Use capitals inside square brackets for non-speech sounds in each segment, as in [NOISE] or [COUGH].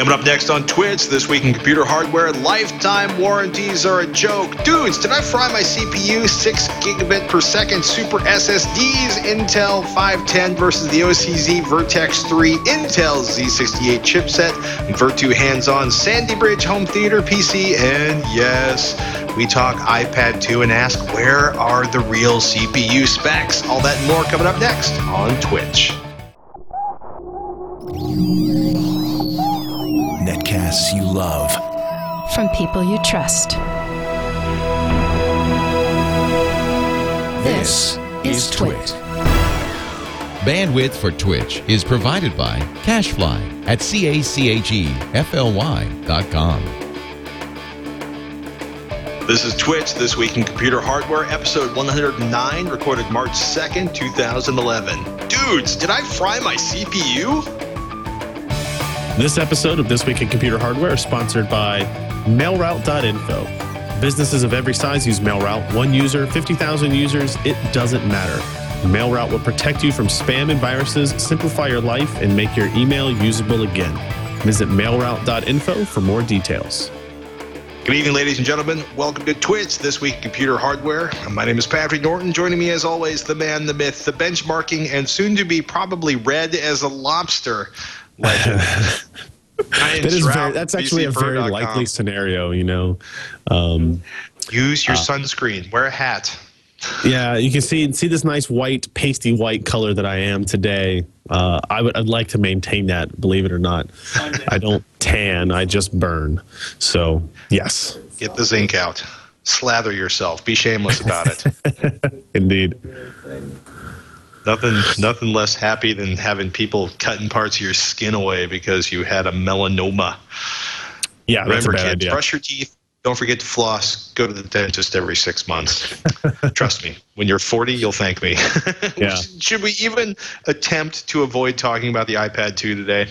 Coming up next on Twitch, this week in computer hardware, lifetime warranties are a joke. Dudes, did I fry my CPU 6 gigabit per second super SSDs? Intel 510 versus the OCZ Vertex 3 Intel Z68 chipset, Virtu hands-on Sandy Bridge home theater PC, and yes, we talk iPad 2 and ask where are the real CPU specs? All that and more coming up next on Twitch. Netcasts you love. From people you trust. This is Twit. Bandwidth for Twitch is provided by CacheFly at C-A-C-H-E-F-L-Y.com. This is Twitch, This Week in Computer Hardware, episode 109, recorded March 2nd, 2011. Dudes, did I fry my CPU? This episode of This Week in Computer Hardware is sponsored by MailRoute.info. Businesses of every size use MailRoute. One user, 50,000 users, it doesn't matter. MailRoute will protect you from spam and viruses, simplify your life, and make your email usable again. Visit MailRoute.info for more details. Good evening, ladies and gentlemen. Welcome to Twitch, This Week Computer Hardware. My name is Patrick Norton. Joining me, as always, the man, the myth, the benchmarking, and soon to be probably red as a lobster legend. [LAUGHS] that is very, that's actually a very likely scenario, you know. Um, Use your uh, sunscreen. Wear a hat. Yeah, you can see see this nice white, pasty white color that I am today. Uh, I would I'd like to maintain that. Believe it or not, I don't tan. I just burn. So yes, get the zinc out. Slather yourself. Be shameless about it. [LAUGHS] Indeed. Nothing, nothing less happy than having people cutting parts of your skin away because you had a melanoma. Yeah, remember, kids, idea. brush your teeth. Don't forget to floss. Go to the dentist every six months. [LAUGHS] Trust me. When you're 40, you'll thank me. [LAUGHS] yeah. [LAUGHS] Should we even attempt to avoid talking about the iPad 2 today?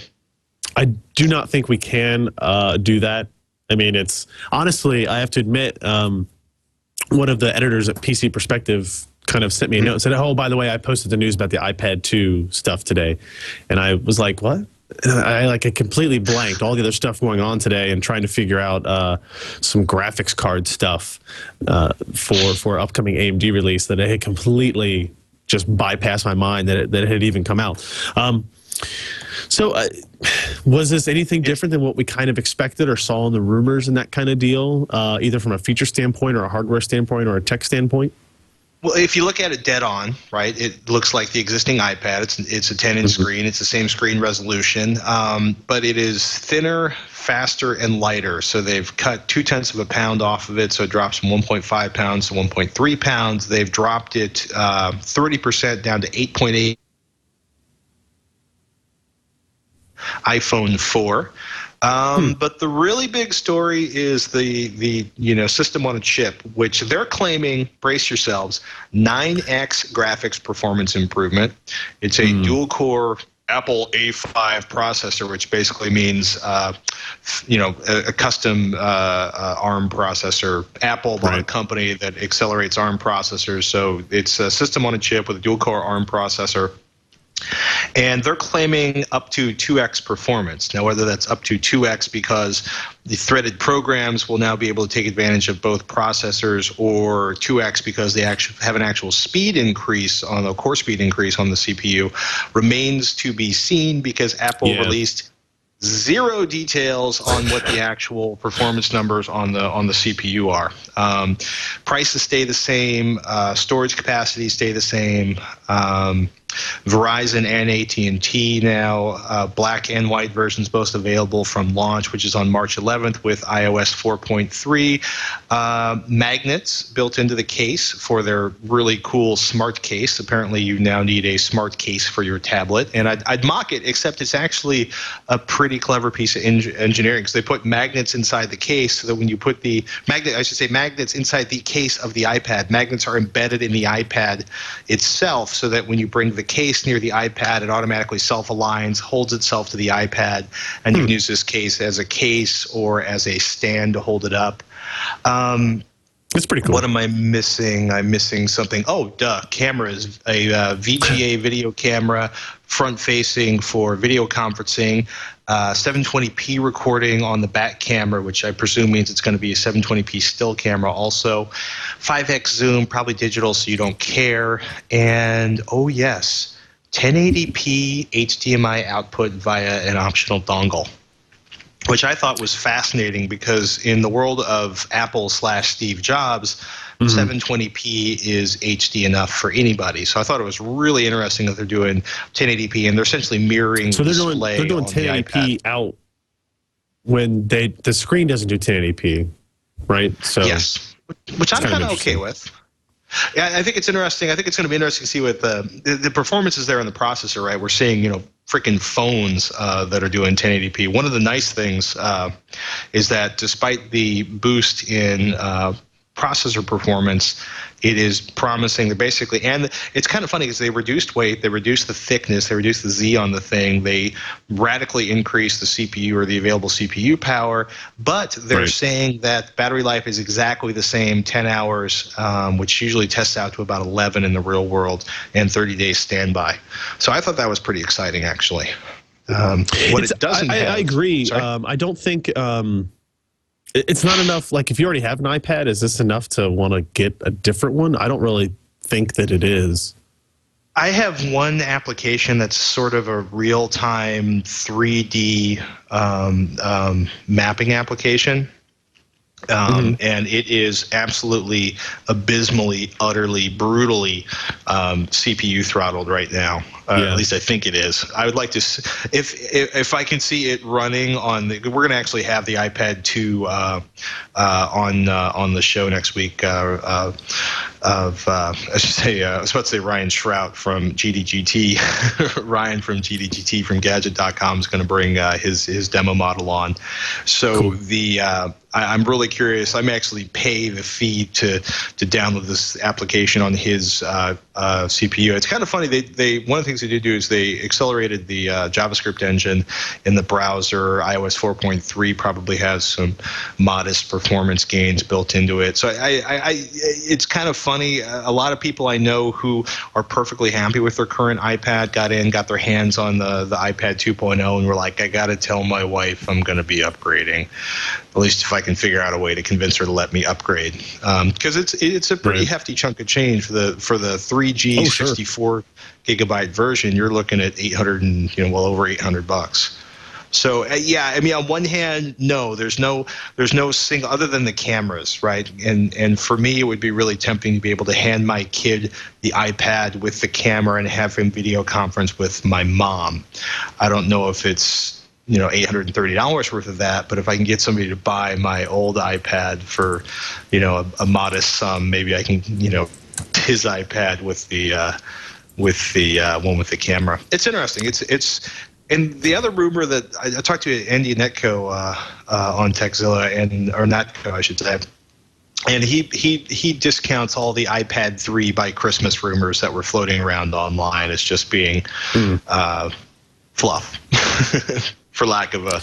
I do not think we can uh, do that. I mean, it's honestly, I have to admit, um, one of the editors at PC Perspective kind of sent me a note and said, "Oh, by the way, I posted the news about the iPad 2 stuff today," and I was like, "What?" I like I completely blanked all the other stuff going on today and trying to figure out uh, some graphics card stuff uh, for for upcoming AMD release that it had completely just bypassed my mind that it, that it had even come out. Um, so, uh, was this anything different than what we kind of expected or saw in the rumors and that kind of deal, uh, either from a feature standpoint or a hardware standpoint or a tech standpoint? Well, if you look at it dead on, right, it looks like the existing iPad. It's it's a 10 inch mm-hmm. screen. It's the same screen resolution, um, but it is thinner, faster, and lighter. So they've cut two tenths of a pound off of it, so it drops from 1.5 pounds to 1.3 pounds. They've dropped it uh, 30% down to 8.8 iPhone 4. Um, hmm. But the really big story is the the you know system on a chip, which they're claiming. Brace yourselves, 9x graphics performance improvement. It's a hmm. dual core Apple A5 processor, which basically means, uh, you know, a, a custom uh, uh, ARM processor. Apple bought right. a company that accelerates ARM processors, so it's a system on a chip with a dual core ARM processor. And they're claiming up to 2x performance. Now, whether that's up to 2x because the threaded programs will now be able to take advantage of both processors, or 2x because they actually have an actual speed increase on the core speed increase on the CPU, remains to be seen because Apple yeah. released zero details on what the actual performance numbers on the on the CPU are. Um, prices stay the same, uh, storage capacity stay the same. Um, Verizon and AT&T now, uh, black and white versions both available from launch, which is on March 11th with iOS 4.3. Uh, magnets built into the case for their really cool smart case. Apparently, you now need a smart case for your tablet, and I'd, I'd mock it, except it's actually a pretty clever piece of en- engineering because they put magnets inside the case so that when you put the magnet, I should say magnets inside the case of the iPad, magnets are embedded in the iPad itself, so that when you bring the case near the iPad, it automatically self aligns, holds itself to the iPad, and you can hmm. use this case as a case or as a stand to hold it up. Um, It's pretty cool. What am I missing? I'm missing something. Oh, duh. Cameras. A uh, VGA video camera, front facing for video conferencing, uh, 720p recording on the back camera, which I presume means it's going to be a 720p still camera also. 5x zoom, probably digital, so you don't care. And oh, yes, 1080p HDMI output via an optional dongle which I thought was fascinating because in the world of Apple slash Steve Jobs, 720p is HD enough for anybody. So I thought it was really interesting that they're doing 1080p and they're essentially mirroring so they're doing they're doing on 1080p iPad. out when they the screen doesn't do 1080p, right? So Yes, which I'm kind of okay with. Yeah, I think it's interesting. I think it's going to be interesting to see what the the, the performance is there in the processor. Right, we're seeing you know freaking phones uh, that are doing 1080p. One of the nice things uh, is that despite the boost in uh, processor performance, it is promising. They're basically, and it's kind of funny because they reduced weight, they reduced the thickness, they reduced the Z on the thing, they radically increased the CPU or the available CPU power, but they're Right. saying that battery life is exactly the same 10 hours, um, which usually tests out to about 11 in the real world, and 30 days standby. So I thought that was pretty exciting, actually. Um, what It's- it doesn't I, I- agree. Um, I don't think um, it's not enough. Like, if you already have an iPad, is this enough to want to get a different one? I don't really think that it is. I have one application that's sort of a real time 3D um, um, mapping application. Um, And it is absolutely abysmally, utterly, brutally um, CPU throttled right now. Uh, Yeah. At least I think it is. I would like to, if if, if I can see it running on the, we're going to actually have the iPad 2 uh, uh, on uh, on the show next week. Of uh, [LAUGHS] I should say uh, I was about to say Ryan Shrout from GDGT. [LAUGHS] Ryan from GDGT from Gadget.com is going to bring uh, his his demo model on. So the uh, I, I'm really curious. I'm actually pay the fee to to download this application on his uh, uh, CPU. It's kind of funny. They they one of the things they did do is they accelerated the uh, JavaScript engine in the browser. iOS 4.3 probably has some modest performance gains built into it. So I, I, I it's kind of funny. A lot of people I know who are perfectly happy with their current iPad got in, got their hands on the the iPad 2.0, and were like, I got to tell my wife I'm going to be upgrading. At least if I can figure out a way to convince her to let me upgrade, um, because it's it's a pretty Right. hefty chunk of change for the for the 3G Oh, sure. 64 gigabyte version. You're looking at 800 and you know well over 800 bucks. So uh, yeah, I mean, on one hand, no, there's no, there's no single other than the cameras, right? And and for me, it would be really tempting to be able to hand my kid the iPad with the camera and have him video conference with my mom. I don't know if it's you know eight hundred and thirty dollars worth of that, but if I can get somebody to buy my old iPad for, you know, a, a modest sum, maybe I can you know his iPad with the. Uh, with the uh, one with the camera. It's interesting. It's it's and the other rumor that I, I talked to Andy Ihnatko uh, uh, on Tekzilla and or Ihnatko, I should say. And he, he he discounts all the iPad 3 by Christmas rumors that were floating around online as just being uh, fluff, [LAUGHS] for lack of a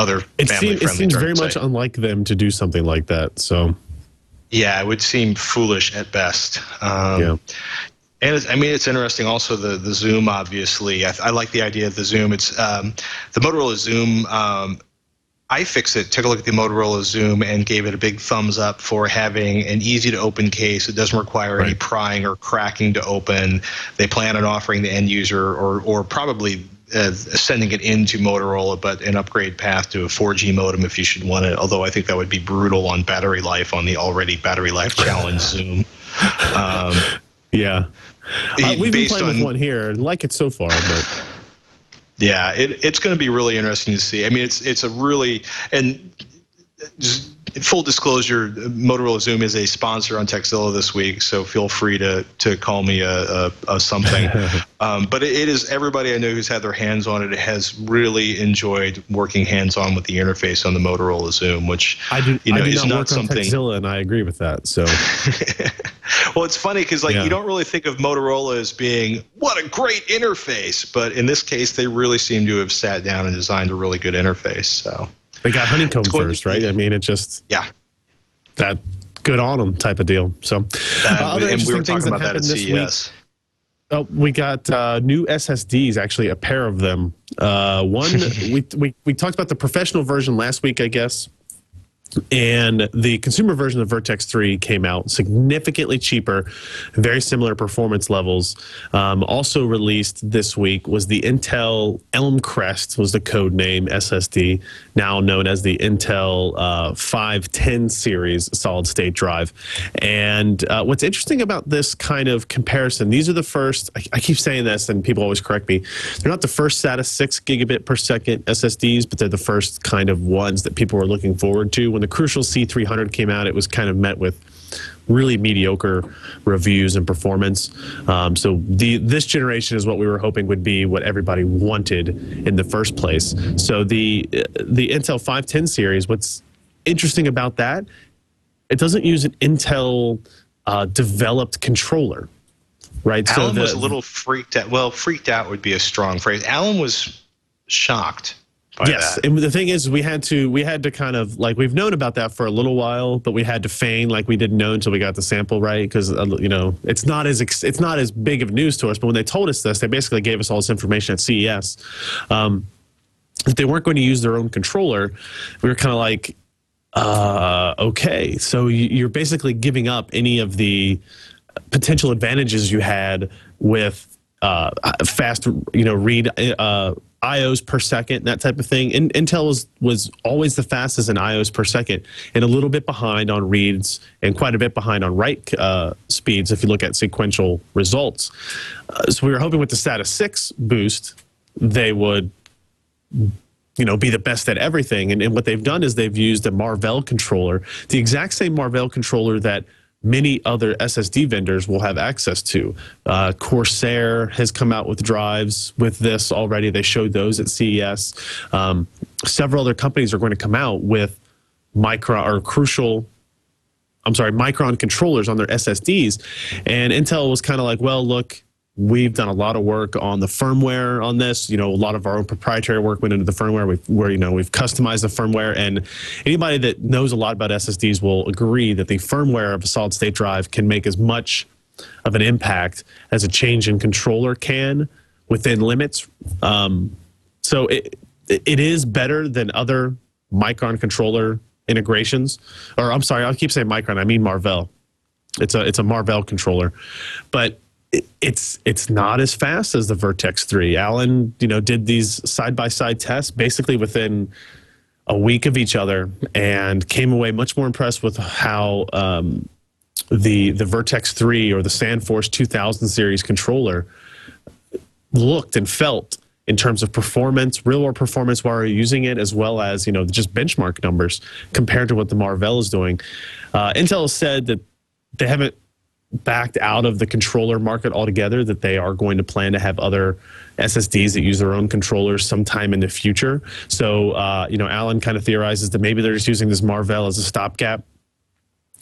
other It, seem, it seems very much say. unlike them to do something like that. So, Yeah, it would seem foolish at best. Um, yeah. And it's, I mean, it's interesting. Also, the the Xoom. Obviously, I, I like the idea of the Xoom. It's um, the Motorola Xoom. Um, iFixit took a look at the Motorola Xoom and gave it a big thumbs up for having an easy to open case. It doesn't require any prying or cracking to open. They plan on offering the end user or or probably uh, sending it into Motorola, but an upgrade path to a 4G modem if you should want it. Although I think that would be brutal on battery life on the already battery life challenge [LAUGHS] Xoom. Um, Yeah. Uh, we've been playing with one here and like it so far, but Yeah, it, it's going to be really interesting to see. I mean, it's it's a really and just full disclosure, Motorola Xoom is a sponsor on Tekzilla this week, so feel free to to call me a, a, a something. [LAUGHS] um, but it, it is everybody I know who's had their hands on it has really enjoyed working hands on with the interface on the Motorola Xoom, which I do, you know I do is not not something. on Tekzilla, and I agree with that. So, [LAUGHS] [LAUGHS] well, it's funny because like Yeah. you don't really think of Motorola as being what a great interface, but in this case, they really seem to have sat down and designed a really good interface. So they got honeycomb first, right? I mean, it just yeah, that good on them type of deal. So, uh, other and we were interesting things talking about that happened at this week. Oh, we got uh, new SSDs, actually, a pair of them. Uh, one, [LAUGHS] we, we, we talked about the professional version last week, I guess. And the consumer version of Vertex 3 came out significantly cheaper, very similar performance levels. Um, also released this week was the Intel Elmcrest, was the code name SSD, now known as the Intel uh, 510 series solid state drive. And uh, what's interesting about this kind of comparison, these are the first, I, I keep saying this and people always correct me, they're not the first SATA 6 gigabit per second SSDs, but they're the first kind of ones that people were looking forward to when the Crucial C300 came out, it was kind of met with really mediocre reviews and performance. Um, so the this generation is what we were hoping would be what everybody wanted in the first place. So the the Intel 510 series, what's interesting about that, it doesn't use an Intel uh, developed controller, right? Alan the- was a little freaked out. Well, freaked out would be a strong phrase. Alan was shocked yes that. and the thing is we had to we had to kind of like we've known about that for a little while but we had to feign like we didn't know until we got the sample right because uh, you know it's not as ex- it's not as big of news to us but when they told us this they basically gave us all this information at ces um, if they weren't going to use their own controller we were kind of like uh, okay so you're basically giving up any of the potential advantages you had with uh, fast, you know, read uh, IOs per second, that type of thing. And Intel was was always the fastest in IOs per second, and a little bit behind on reads, and quite a bit behind on write uh, speeds. If you look at sequential results, uh, so we were hoping with the SATA six boost, they would you know, be the best at everything. And, and what they've done is they've used a Marvell controller, the exact same Marvell controller that many other SSD vendors will have access to. Uh, Corsair has come out with drives with this already. They showed those at CES. Um, several other companies are going to come out with micro or crucial I'm sorry, Micron controllers on their SSDs. And Intel was kind of like, well, look, we've done a lot of work on the firmware on this. You know, a lot of our own proprietary work went into the firmware. We've, where you know we've customized the firmware, and anybody that knows a lot about SSDs will agree that the firmware of a solid state drive can make as much of an impact as a change in controller can within limits. Um, so it it is better than other Micron controller integrations. Or I'm sorry, I keep saying Micron. I mean Marvell. It's a it's a Marvell controller, but it's it's not as fast as the Vertex 3. Alan, you know, did these side by side tests basically within a week of each other and came away much more impressed with how um, the the Vertex 3 or the SandForce 2000 series controller looked and felt in terms of performance, real world performance while you're using it, as well as you know just benchmark numbers compared to what the Marvell is doing. Uh, Intel said that they haven't backed out of the controller market altogether. That they are going to plan to have other SSDs that use their own controllers sometime in the future. So uh, you know, Alan kind of theorizes that maybe they're just using this Marvell as a stopgap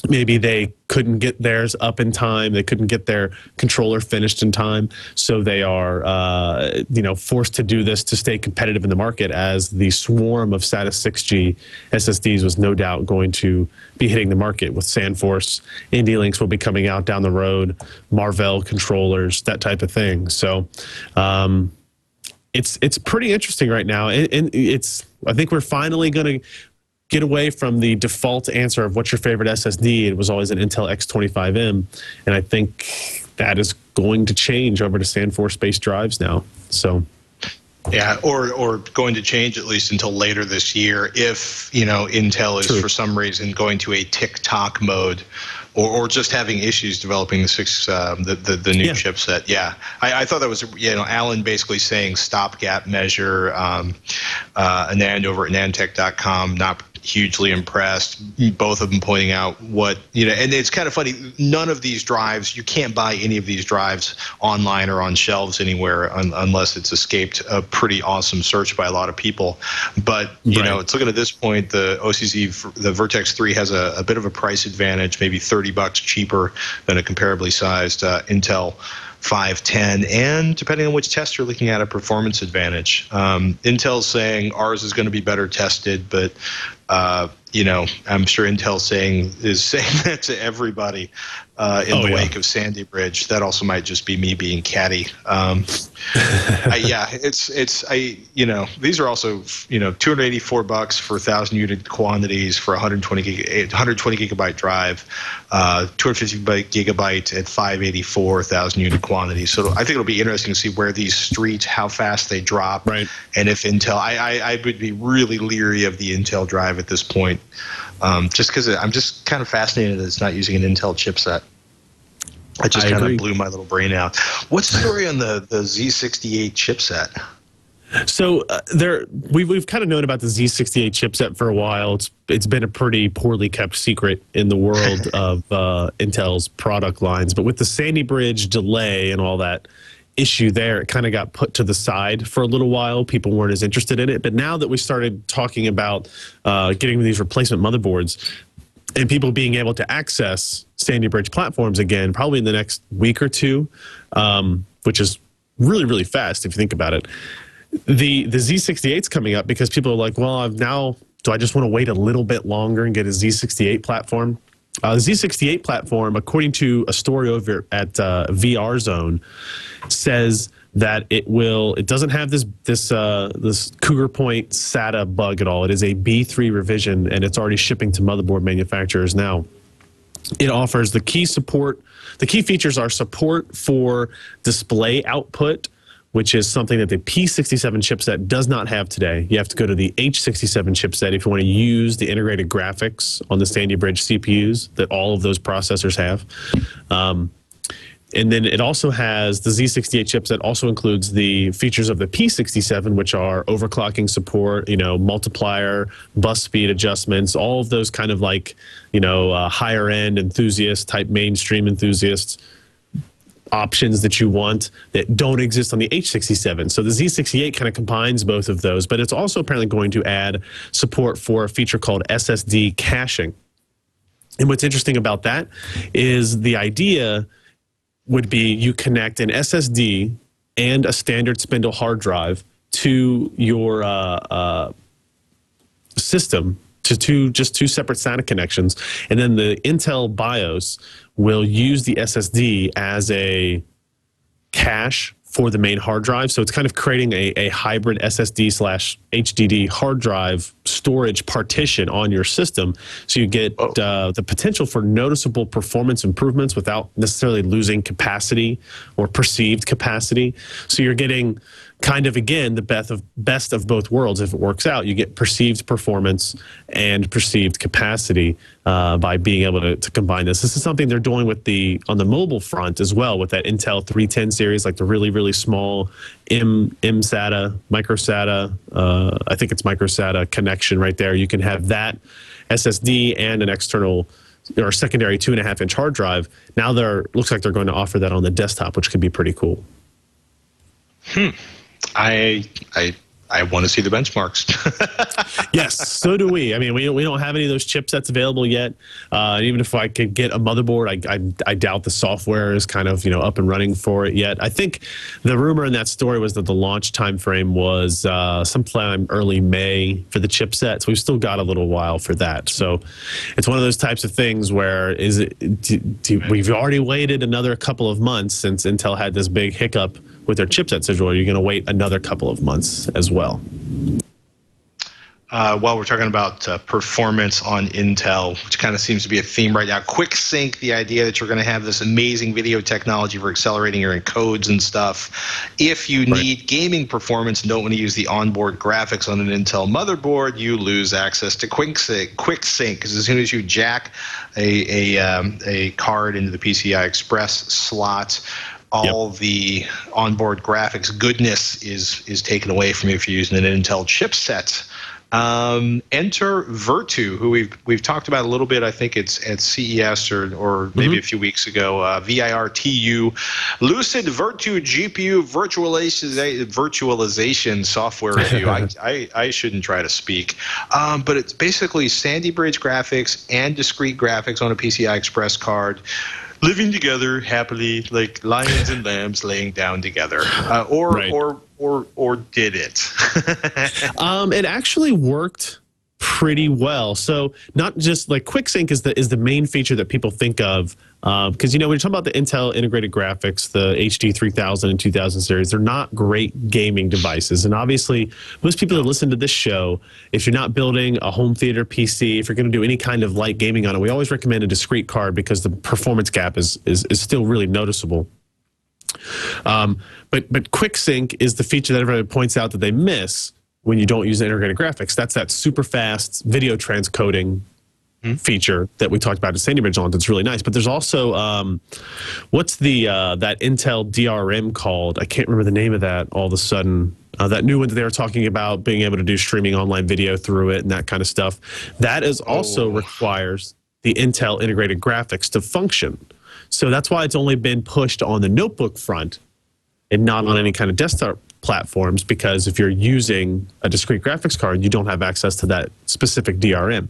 maybe they couldn't get theirs up in time. They couldn't get their controller finished in time. So they are uh, you know forced to do this to stay competitive in the market as the swarm of SATA 6G SSDs was no doubt going to be hitting the market with SandForce Indilinx will be coming out down the road Marvell controllers that type of thing. So um, it's it's pretty interesting right now. And, and it's I think we're finally going to get away from the default answer of what's your favorite SSD. It was always an Intel X25M, and I think that is going to change over to SandForce based drives now. So. Yeah, or or going to change at least until later this year if you know Intel is True. for some reason going to a tick-tock mode, or, or just having issues developing the six um, the, the the new Yeah. chipset. Yeah, I, I thought that was you know Alan basically saying stopgap measure. Um, uh, Anand over at AnandTech.com not hugely impressed. Both of them pointing out what you know, and it's kind of funny. None of these drives you can't buy any of these drives online or on shelves anywhere un- unless it's escaped a pretty awesome search by a lot of people. But you know, it's looking at this point, the OCZ, the Vertex 3 has a, a bit of a price advantage, maybe 30 bucks cheaper than a comparably sized uh, Intel 510, and depending on which test you're looking at, a performance advantage. Um, Intel's saying ours is going to be better tested, but uh, you know, I'm sure Intel saying is [LAUGHS] saying that to everybody uh, in Oh, the yeah. wake of Sandy Bridge. That also might just be me being catty. Um, [LAUGHS] I, yeah, it's it's I you know these are also you know 284 bucks for thousand unit quantities for 120 gig, 120 gigabyte drive, uh, 250 gigabyte at 584 thousand unit quantities. So I think it'll be interesting to see where these street, how fast they drop, Right. and if Intel. I, I I would be really leery of the Intel drive at this point, um, just because I'm just kind of fascinated that it's not using an Intel chipset. It just I kind agree. of blew my little brain out. What's the story on the, the Z68 chipset? So uh, there, we've we've kind of known about the Z68 chipset for a while. It's it's been a pretty poorly kept secret in the world [LAUGHS] of uh, Intel's product lines. But with the Sandy Bridge delay and all that issue there, it kind of got put to the side for a little while. People weren't as interested in it. But now that we started talking about uh, getting these replacement motherboards, and people being able to access Sandy Bridge platforms again, probably in the next week or two, um, which is really really fast if you think about it. The the Z68's coming up because people are like, well, I've now do I just want to wait a little bit longer and get a Z68 platform? Uh, the Z68 platform, according to a story over at uh, VR Zone, says that it will it doesn't have this this uh, this Cougar Point SATA bug at all. It is a B3 revision and it's already shipping to motherboard manufacturers now. It offers the key support. The key features are support for display output, which is something that the P67 chipset does not have today. You have to go to the H67 chipset if you want to use the integrated graphics on the Sandy Bridge CPUs that all of those processors have. Um, and then it also has the Z68 chipset also includes the features of the P67, which are overclocking support, you know, multiplier, bus speed adjustments, all of those kind of like, you know, uh, higher end enthusiasts, type mainstream enthusiasts options that you want that don't exist on the H67. So the Z68 kind of combines both of those, but it's also apparently going to add support for a feature called SSD caching. And what's interesting about that is the idea would be you connect an SSD and a standard spindle hard drive to your uh, uh, system to two just two separate SATA connections, and then the Intel BIOS will use the SSD as a cache for the main hard drive. So it's kind of creating a, a hybrid SSD slash HDD hard drive storage partition on your system. So you get uh, the potential for noticeable performance improvements without necessarily losing capacity or perceived capacity. So you're getting kind of again the best of best of both worlds. If it works out you get perceived performance and perceived capacity uh, by being able to, to combine this. This is something they're doing with the on the mobile front as well with that intel 310 series like the really really small m m sata micro sata uh, i think it's micro sata connection right there. You can have that ssd and an external or secondary two and a half inch hard drive. Now they're looks like they're going to offer that on the desktop which could be pretty cool I I I want to see the benchmarks. [LAUGHS] yes, so do we. I mean, we, we don't have any of those chipsets available yet. Uh, even if I could get a motherboard, I, I, I doubt the software is kind of you know up and running for it yet. I think the rumor in that story was that the launch time frame was uh, sometime early May for the chipset. So we've still got a little while for that. So it's one of those types of things where is it do, do, we've already waited another couple of months since Intel had this big hiccup with their chipset schedule. You're going to wait another couple of months as well. uh, while we're talking about uh, performance on Intel, which kind of seems to be a theme right now, Quick Sync, the idea that you're going to have this amazing video technology for accelerating your encodes and stuff. If you need gaming performance and don't want to use the onboard graphics on an Intel motherboard, you lose access to Quick Sync. Quick Sync, because as soon as you jack a a, um, a card into the PCI Express slot. All the onboard graphics goodness is is taken away from you if you're using an Intel chipset. Um, enter Virtu, who we've we've talked about a little bit. I think it's at CES or or maybe a few weeks ago. Uh, VIRTU, Lucid Virtu GPU virtualization virtualization software review. I, [LAUGHS] I I shouldn't try to speak, um, but it's basically Sandy Bridge graphics and discrete graphics on a PCI Express card. Living together happily, like lions and lambs laying down together, uh, or Right. or or or did it? [LAUGHS] Um, it actually worked pretty well. So not just like QuickSync is the is the main feature that people think of because you know when you're talking about the Intel integrated graphics, the HD 3000 and 2000 series, they're not great gaming devices. And obviously, most people that listen to this show, if you're not building a home theater PC, if you're going to do any kind of light gaming on it, we always recommend a discrete card because the performance gap is is, is still really noticeable. Um, but but QuickSync is the feature that everybody points out that they miss when you don't use integrated graphics. That's that super fast video transcoding feature that we talked about at Sandy Bridge on. That's really nice. But there's also um, what's the uh, that Intel DRM called? I can't remember the name of that. All of a sudden. Uh, that new one that they were talking about being able to do streaming online video through it and that kind of stuff. That is also requires the Intel integrated graphics to function. So that's why it's only been pushed on the notebook front and not on any kind of desktop platforms because if you're using a discrete graphics card, you don't have access to that specific DRM.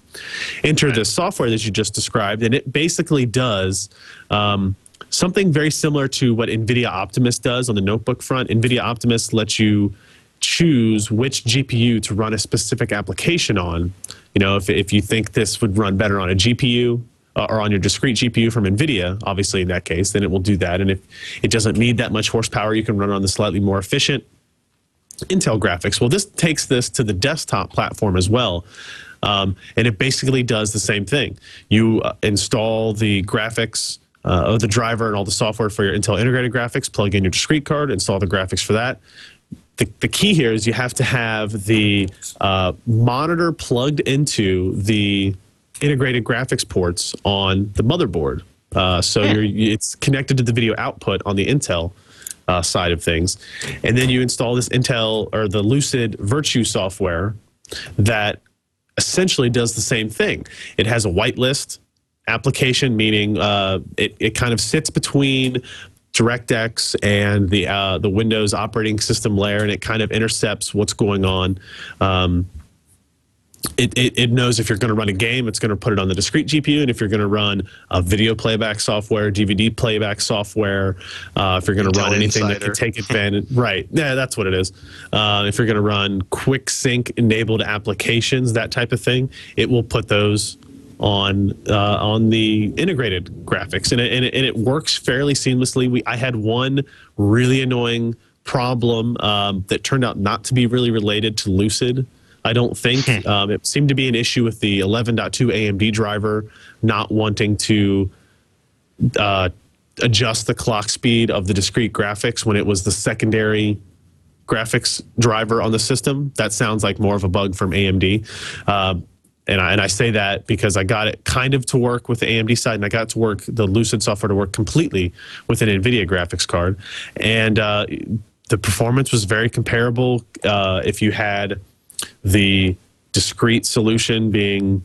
Enter the software that you just described, and it basically does um, something very similar to what NVIDIA Optimus does on the notebook front. NVIDIA Optimus lets you choose which GPU to run a specific application on. You know, if, if you think this would run better on a GPU, uh, or on your discrete GPU from NVIDIA, obviously in that case, then it will do that. And if it doesn't need that much horsepower, you can run on the slightly more efficient Intel graphics. Well, this takes this to the desktop platform as well. Um, and it basically does the same thing. You uh, install the graphics uh, of the driver and all the software for your Intel integrated graphics, plug in your discrete card, install the graphics for that. The, the key here is you have to have the uh, monitor plugged into the integrated graphics ports on the motherboard. Uh, so you're, it's connected to the video output on the Intel uh, side of things. And then you install this Intel or the Lucid Virtu software that essentially does the same thing. It has a whitelist application, meaning uh, it, it kind of sits between DirectX and the uh, the Windows operating system layer, and it kind of intercepts what's going on. Um, it, it, it knows if you're going to run a game, it's going to put it on the discrete GPU, and if you're going to run a video playback software, DVD playback software, uh, if you're going to run anything that can take [LAUGHS] advantage, right? Yeah, that's what it is. Uh, if you're going to run quick sync enabled applications, that type of thing, it will put those on uh, on the integrated graphics, and it, and it, and it works fairly seamlessly. We I had one really annoying problem um, that turned out not to be really related to Lucid. I don't think um, it seemed to be an issue with the 11.2 AMD driver not wanting to uh, adjust the clock speed of the discrete graphics when it was the secondary graphics driver on the system. That sounds like more of a bug from AMD. Um, and I, and I say that because I got it kind of to work with the AMD side, and I got to work the Lucid software to work completely with an NVIDIA graphics card, and uh, the performance was very comparable. Uh, if you had the discrete solution being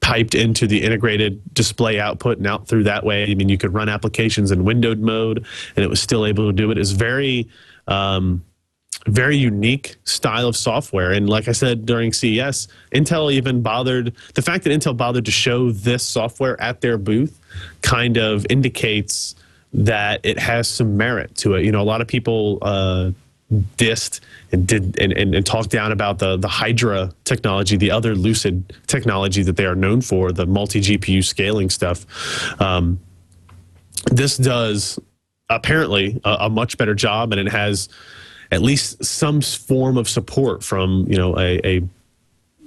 piped into the integrated display output and out through that way. I mean, you could run applications in windowed mode, and it was still able to do it. It's very, um, very unique style of software. And like I said during CES, Intel even bothered. The fact that Intel bothered to show this software at their booth kind of indicates that it has some merit to it. You know, a lot of people. Uh, dissed and did and, and, and talked down about the the Hydra technology, the other Lucid technology that they are known for, the multi GPU scaling stuff. Um, this does apparently a, a much better job, and it has at least some form of support from you know a, a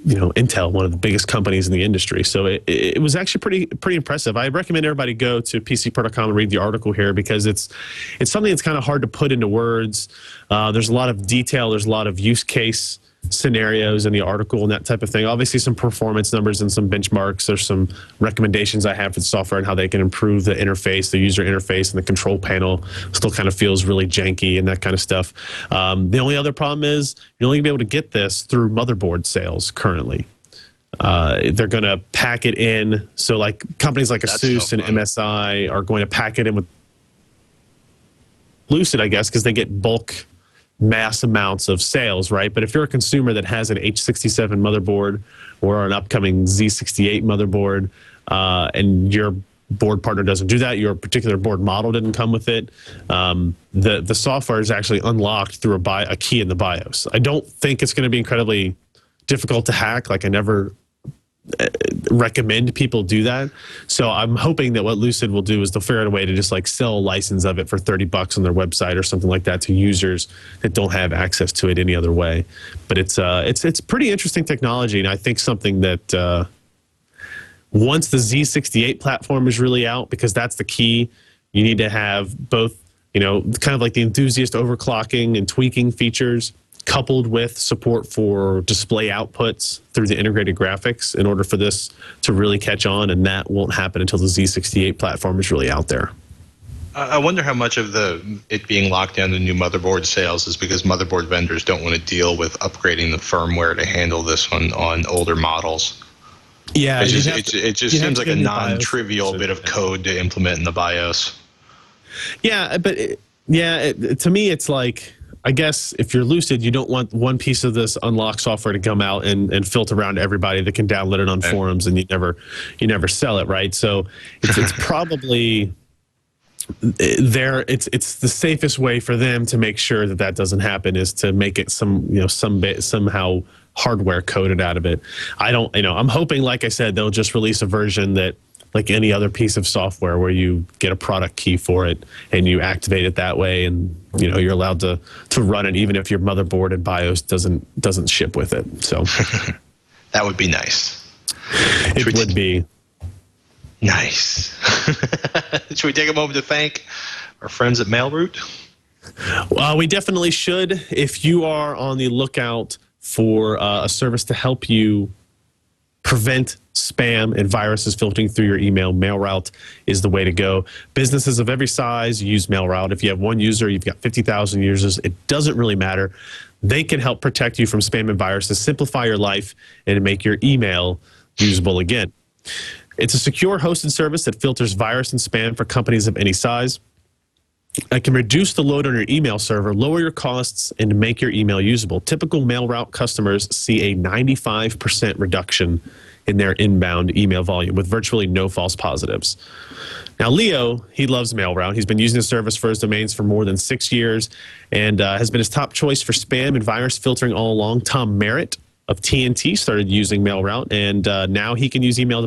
you know Intel, one of the biggest companies in the industry. So it, it was actually pretty pretty impressive. I recommend everybody go to PCPer.com and read the article here because it's it's something that's kind of hard to put into words. Uh, there's a lot of detail. There's a lot of use case scenarios in the article and that type of thing. Obviously, some performance numbers and some benchmarks. There's some recommendations I have for the software and how they can improve the interface, the user interface, and the control panel. Still kind of feels really janky and that kind of stuff. Um, the only other problem is you're only gonna be able to get this through motherboard sales currently. Uh, they're going to pack it in. So, like companies like That's ASUS no and. MSI are going to pack it in with Lucid, I guess, because they get bulk mass amounts of sales, right? But if you're a consumer that has an H67 motherboard or an upcoming Z68 motherboard, uh, and your board partner doesn't do that, your particular board model didn't come with it, um, the the software is actually unlocked through a, a key in the BIOS. I don't think it's going to be incredibly difficult to hack. Like I never recommend people do that. So I'm hoping that what Lucid will do is they'll figure out a way to just like sell a license of it for 30 bucks on their website or something like that to users that don't have access to it any other way. But it's uh it's it's pretty interesting technology and I think something that uh once the Z68 platform is really out because that's the key, you need to have both, you know, kind of like the enthusiast overclocking and tweaking features coupled with support for display outputs through the integrated graphics in order for this to really catch on. And that won't happen until the Z68 platform is really out there. I wonder how much of the it being locked down to new motherboard sales is because motherboard vendors don't want to deal with upgrading the firmware to handle this on on older models. Yeah, It just, you'd it, to- it just seems like a non-trivial bit of code to implement in the BIOS. Yeah, but it, yeah, it, to me, it's like I guess if you're Lucid, you don't want one piece of this unlock software to come out and, and filter around everybody that can download it on Right. forums, and you never you never sell it, right? So it's it's [LAUGHS] probably there. It's it's the safest way for them to make sure that that doesn't happen is to make it some you know some bit somehow hardware coded out of it. I don't you know I'm hoping like I said they'll just release a version that like any other piece of software where you get a product key for it and you activate it that way and you know you're allowed to to run it even if your motherboard and BIOS doesn't doesn't ship with it. So [LAUGHS] That would be nice. it we would be Nice. [LAUGHS] Should we take a moment to thank our friends at MailRoute? Well, we definitely should. If you are on the lookout for uh, a service to help you prevent spam and viruses filtering through your email, MailRoute is the way to go. Businesses of every size use MailRoute. If you have one user, you've got 50,000 users, it doesn't really matter. They can help protect you from spam and viruses, simplify your life, and make your email usable again. It's a secure hosted service that filters virus and spam for companies of any size. It can reduce the load on your email server, lower your costs, and make your email usable. Typical MailRoute customers see a 95% reduction in their inbound email volume with virtually no false positives. Now, Leo, he loves MailRoute. He's been using the service for his domains for more than six years and uh, has been his top choice for spam and virus filtering all along. Tom Merritt of TNT started using MailRoute, and uh, now he can use email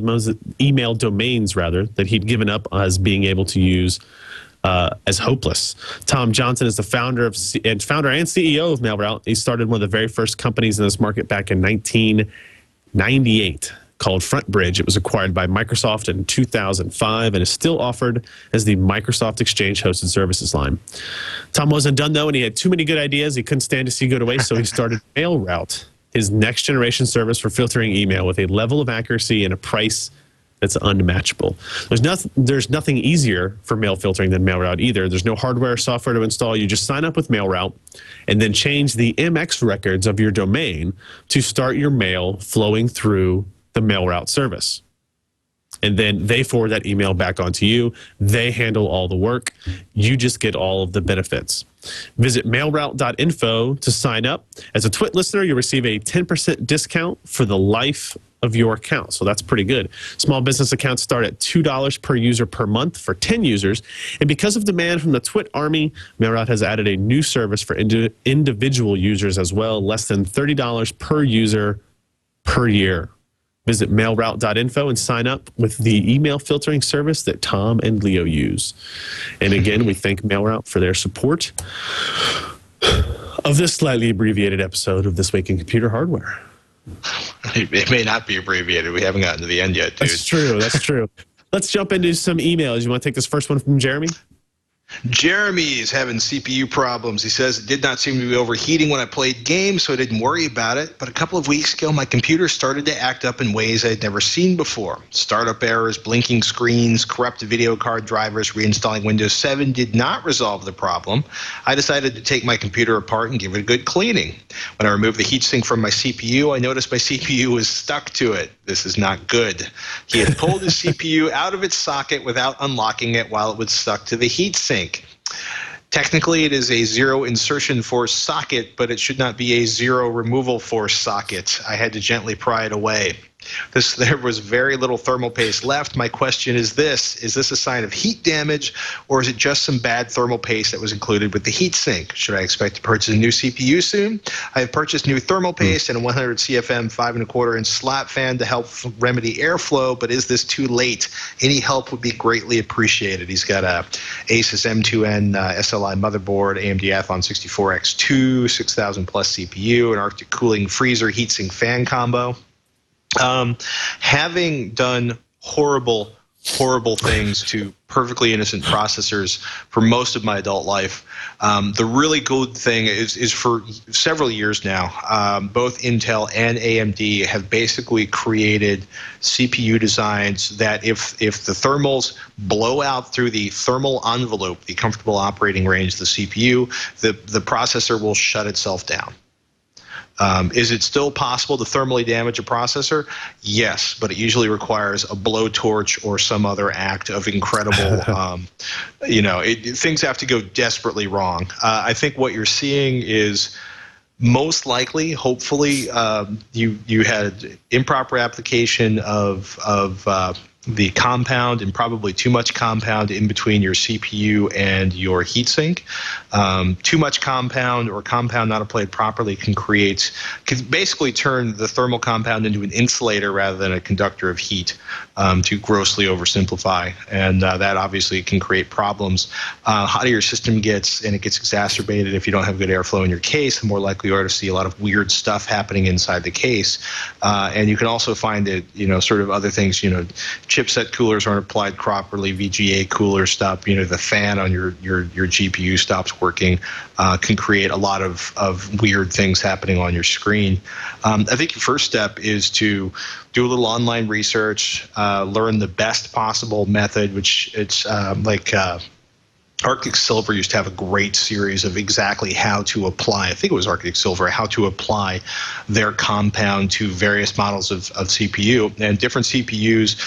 email domains rather that he'd given up as being able to use uh, as hopeless. Tom Johnson is the founder of C- and founder and CEO of MailRoute. He started one of the very first companies in this market back in 1998 called FrontBridge. It was acquired by Microsoft in 2005 and is still offered as the Microsoft Exchange hosted services line. Tom wasn't done though, and he had too many good ideas. He couldn't stand to see go to waste, so he started [LAUGHS] MailRoute, his next generation service for filtering email with a level of accuracy and a price that's unmatchable. There's nothing there's nothing easier for mail filtering than MailRoute either. There's no hardware or software to install. You just sign up with MailRoute and then change the MX records of your domain to start your mail flowing through the MailRoute service. And then they forward that email back onto you. They handle all the work. You just get all of the benefits. Visit mailroute.info to sign up. As a Twit listener, you'll receive a 10% discount for the life of your account. So that's pretty good. Small business accounts start at $2 per user per month for 10 users. And because of demand from the Twit army, MailRoute has added a new service for indi- individual users as well, less than $30 per user per year. Visit mailroute.info and sign up with the email filtering service that Tom and Leo use. And again, we thank MailRoute for their support of this slightly abbreviated episode of This Week in Computer Hardware. [LAUGHS] It may not be abbreviated. We haven't gotten to the end yet, dude. That's true. That's [LAUGHS] true. Let's jump into some emails. You want to take this first one from Jeremy? Jeremy is having CPU problems. He says it did not seem to be overheating when I played games, so I didn't worry about it. But a couple of weeks ago, my computer started to act up in ways I had never seen before. Startup errors, blinking screens, corrupted video card drivers, reinstalling Windows 7 did not resolve the problem. I decided to take my computer apart and give it a good cleaning. When I removed the heatsink from my CPU, I noticed my [LAUGHS] CPU was stuck to it. This is not good. He had pulled his [LAUGHS] CPU out of its socket without unlocking it while it was stuck to the heatsink. Technically, it is a zero insertion force socket, but it should not be a zero removal force socket. I had to gently pry it away. This [LAUGHS] there was very little thermal paste left. My question is this: Is this a sign of heat damage, or is it just some bad thermal paste that was included with the heat sink? Should I expect to purchase a new CPU soon? I have purchased new thermal paste and a 100 CFM five and a quarter inch slat fan to help remedy airflow. But is this too late? Any help would be greatly appreciated. He's got a Asus M2N uh, SLI motherboard, AMD Athlon 64X2, 6000 plus CPU, an Arctic cooling freezer heatsink fan combo. Um, having done horrible, horrible things to perfectly innocent processors for most of my adult life, um, the really good thing is, is for several years now, um, both Intel and AMD have basically created CPU designs that if if the thermals blow out through the thermal envelope, the comfortable operating range the CPU, the the processor will shut itself down. Um, is it still possible to thermally damage a processor? Yes, but it usually requires a blowtorch or some other act of incredible, [LAUGHS] um, you know, it, things have to go desperately wrong. Uh, I think what you're seeing is most likely, hopefully, um, you you had improper application of of uh, the compound and probably too much compound in between your CPU and your heatsink. Um, too much compound or compound not applied properly can create, can basically turn the thermal compound into an insulator rather than a conductor of heat um, to grossly oversimplify. And uh, that obviously can create problems. Uh, hotter your system gets and it gets exacerbated if you don't have good airflow in your case, the more likely you are to see a lot of weird stuff happening inside the case. Uh, and you can also find that, you know, sort of other things, you know, chipset coolers aren't applied properly, VGA coolers stop, you know, the fan on your, your, your GPU stops working, uh, can create a lot of, of weird things happening on your screen. Um, I think your first step is to do a little online research, uh, learn the best possible method, which it's um, like uh, Arctic Silver used to have a great series of exactly how to apply, I think it was Arctic Silver, how to apply their compound to various models of, of CPU. And different CPUs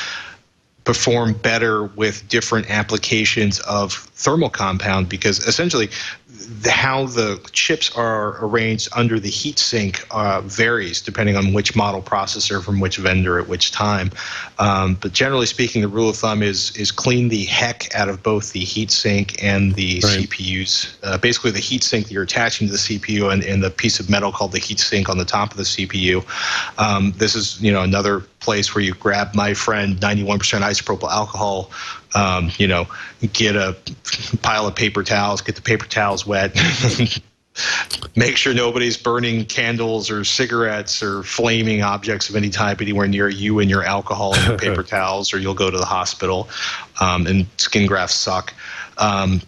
perform better with different applications of thermal compound because essentially the, how the chips are arranged under the heatsink uh, varies depending on which model processor from which vendor at which time. Um, but generally speaking, the rule of thumb is is clean the heck out of both the heatsink and the right. CPUs. Uh, basically, the heatsink that you're attaching to the CPU and, and the piece of metal called the heatsink on the top of the CPU. Um, this is you know another place where you grab my friend 91% isopropyl alcohol um, you know, get a pile of paper towels, get the paper towels wet. [LAUGHS] Make sure nobody's burning candles or cigarettes or flaming objects of any type anywhere near you and your alcohol and your paper [LAUGHS] towels, or you'll go to the hospital. Um, and skin grafts suck. Um,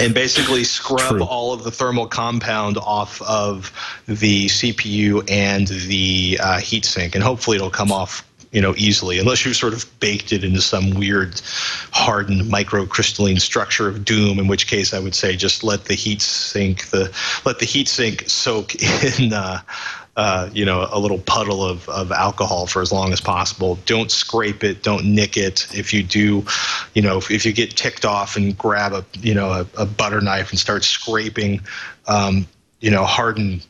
and basically [LAUGHS] scrub True. all of the thermal compound off of the CPU and the uh, heatsink, and hopefully it'll come off you know, easily, unless you've sort of baked it into some weird hardened microcrystalline structure of doom, in which case I would say just let the heat sink the let the heat sink soak [LAUGHS] in uh, uh, you know, a little puddle of, of alcohol for as long as possible. Don't scrape it. Don't nick it. If you do, you know, if, if you get ticked off and grab a, you know, a, a butter knife and start scraping, um, you know, hardened